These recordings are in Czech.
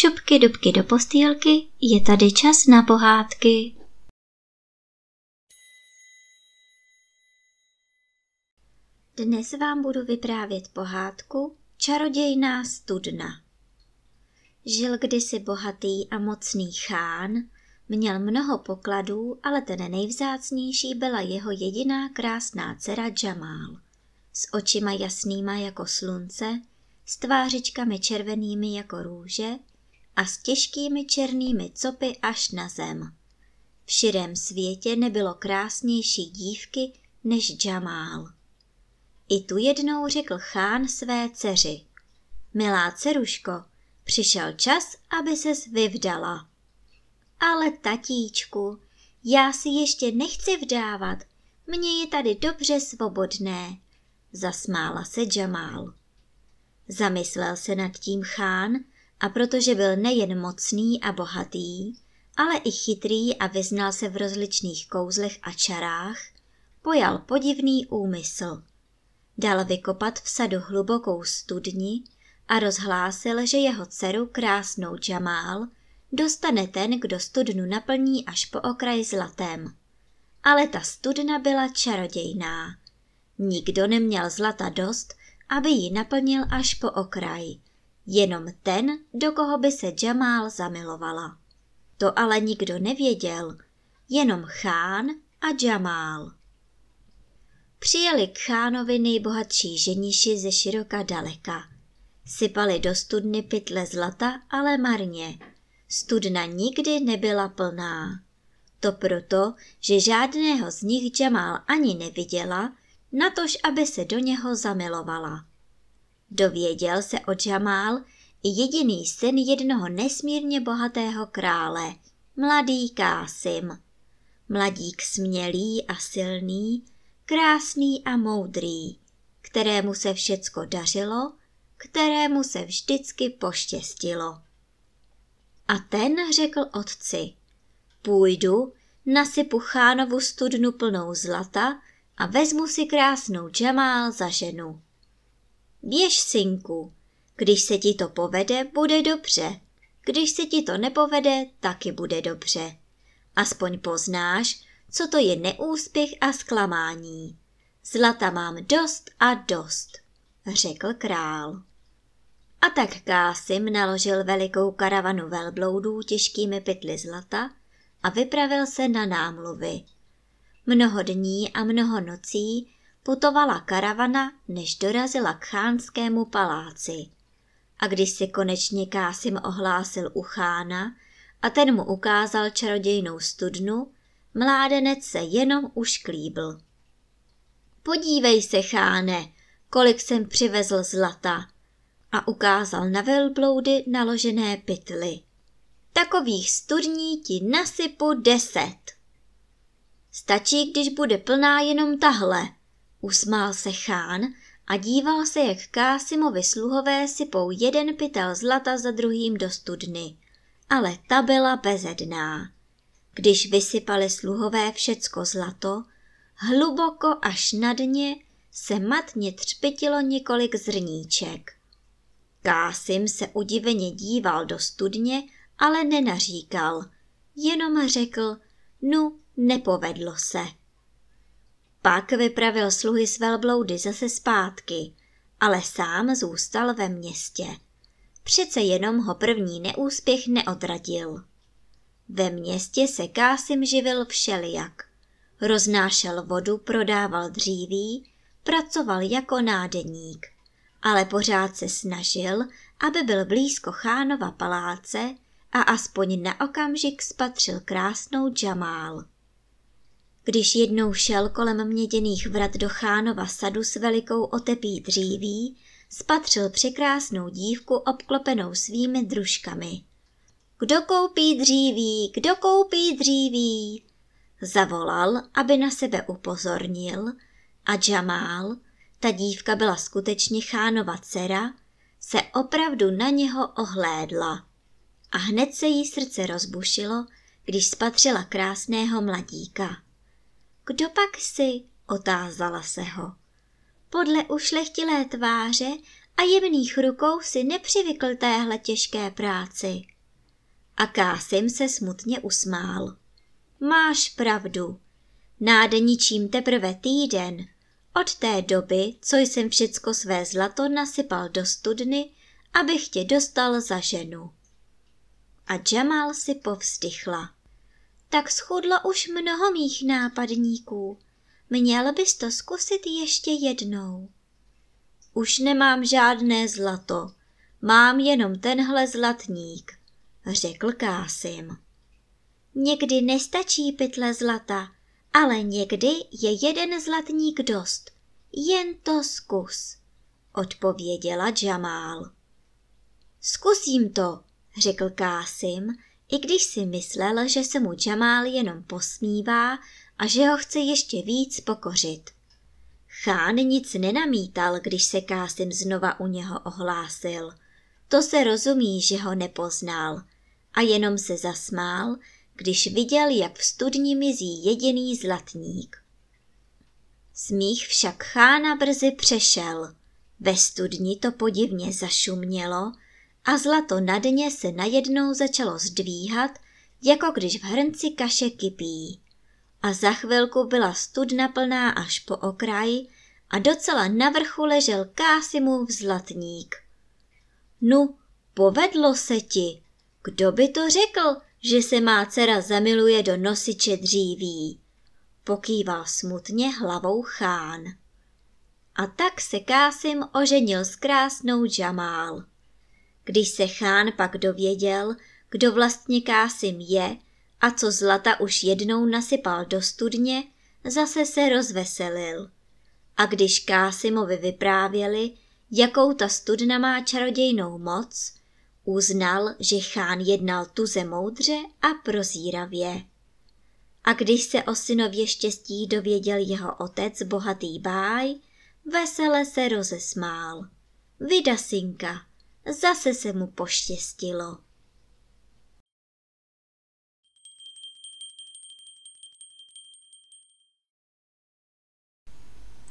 šupky dubky do postýlky, je tady čas na pohádky. Dnes vám budu vyprávět pohádku Čarodějná studna. Žil kdysi bohatý a mocný chán, měl mnoho pokladů, ale ten nejvzácnější byla jeho jediná krásná dcera Jamal. S očima jasnýma jako slunce, s tvářičkami červenými jako růže a s těžkými černými copy až na zem. V širém světě nebylo krásnější dívky než Jamal. I tu jednou řekl chán své dceři. Milá dceruško, přišel čas, aby ses vyvdala. Ale tatíčku, já si ještě nechci vdávat, mně je tady dobře svobodné, zasmála se Jamal. Zamyslel se nad tím chán a protože byl nejen mocný a bohatý, ale i chytrý a vyznal se v rozličných kouzlech a čarách, pojal podivný úmysl. Dal vykopat v sadu hlubokou studni a rozhlásil, že jeho dceru krásnou Džamál dostane ten, kdo studnu naplní až po okraj zlatem. Ale ta studna byla čarodějná. Nikdo neměl zlata dost, aby ji naplnil až po okraj. Jenom ten, do koho by se Džamál zamilovala. To ale nikdo nevěděl, jenom chán a Džamál. Přijeli k chánovi nejbohatší ženiši ze široka daleka. Sypali do studny pytle zlata, ale marně. Studna nikdy nebyla plná. To proto, že žádného z nich Džamál ani neviděla, natož aby se do něho zamilovala. Dověděl se o Džamál i jediný syn jednoho nesmírně bohatého krále, mladý Kásim. Mladík smělý a silný, krásný a moudrý, kterému se všecko dařilo, kterému se vždycky poštěstilo. A ten řekl otci, půjdu, nasypu chánovu studnu plnou zlata a vezmu si krásnou Džamál za ženu. Běž, synku, když se ti to povede, bude dobře. Když se ti to nepovede, taky bude dobře. Aspoň poznáš, co to je neúspěch a zklamání. Zlata mám dost a dost, řekl král. A tak Kásim naložil velikou karavanu velbloudů těžkými pytly zlata a vypravil se na námluvy. Mnoho dní a mnoho nocí putovala karavana, než dorazila k chánskému paláci. A když se konečně Kásim ohlásil u chána a ten mu ukázal čarodějnou studnu, mládenec se jenom ušklíbl. Podívej se, cháne, kolik jsem přivezl zlata a ukázal na velbloudy naložené pytly. Takových studní ti nasypu deset. Stačí, když bude plná jenom tahle, usmál se chán a díval se, jak Kásimovi sluhové sypou jeden pytel zlata za druhým do studny. Ale ta byla bezedná. Když vysypali sluhové všecko zlato, hluboko až na dně se matně třpitilo několik zrníček. Kásim se udiveně díval do studně, ale nenaříkal, jenom řekl, nu, nepovedlo se. Pak vypravil sluhy s velbloudy zase zpátky, ale sám zůstal ve městě. Přece jenom ho první neúspěch neodradil. Ve městě se Kásim živil všelijak. Roznášel vodu, prodával dříví, pracoval jako nádeník, ale pořád se snažil, aby byl blízko chánova paláce a aspoň na okamžik spatřil krásnou Džamál. Když jednou šel kolem měděných vrat do chánova sadu s velikou otepí dříví, spatřil překrásnou dívku obklopenou svými družkami. Kdo koupí dříví, kdo koupí dříví? Zavolal, aby na sebe upozornil a Džamál, ta dívka byla skutečně chánova dcera, se opravdu na něho ohlédla. A hned se jí srdce rozbušilo, když spatřila krásného mladíka. Kdo pak jsi? otázala se ho. Podle ušlechtilé tváře a jemných rukou si nepřivykl téhle těžké práci. A Kásim se smutně usmál. Máš pravdu. Nádeničím teprve týden. Od té doby, co jsem všecko své zlato nasypal do studny, abych tě dostal za ženu. A Jamal si povzdychla. Tak schudlo už mnoho mých nápadníků. Měl bys to zkusit ještě jednou. Už nemám žádné zlato, mám jenom tenhle zlatník, řekl Kásim. Někdy nestačí pytle zlata, ale někdy je jeden zlatník dost. Jen to zkus, odpověděla Jamal. Zkusím to, řekl Kásim, i když si myslel, že se mu Jamal jenom posmívá a že ho chce ještě víc pokořit. Chán nic nenamítal, když se Kásim znova u něho ohlásil. To se rozumí, že ho nepoznal a jenom se zasmál, když viděl, jak v studni mizí jediný zlatník. Smích však chána brzy přešel. Ve studni to podivně zašumělo a zlato na dně se najednou začalo zdvíhat, jako když v hrnci kaše kypí. A za chvilku byla studna plná až po okraj a docela na vrchu ležel Kásimův zlatník. Nu, povedlo se ti. Kdo by to řekl, že se má dcera zamiluje do nosiče dříví? Pokýval smutně hlavou chán. A tak se Kásim oženil s krásnou Džamál. Když se chán pak dověděl, kdo vlastně Kásim je a co zlata už jednou nasypal do studně, zase se rozveselil. A když Kásimovi vyprávěli, jakou ta studna má čarodějnou moc, uznal, že chán jednal tuze moudře a prozíravě. A když se o synově štěstí dověděl jeho otec bohatý báj, vesele se rozesmál. Vida synka, zase se mu poštěstilo.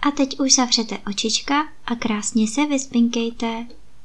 A teď už zavřete očička a krásně se vyspinkejte.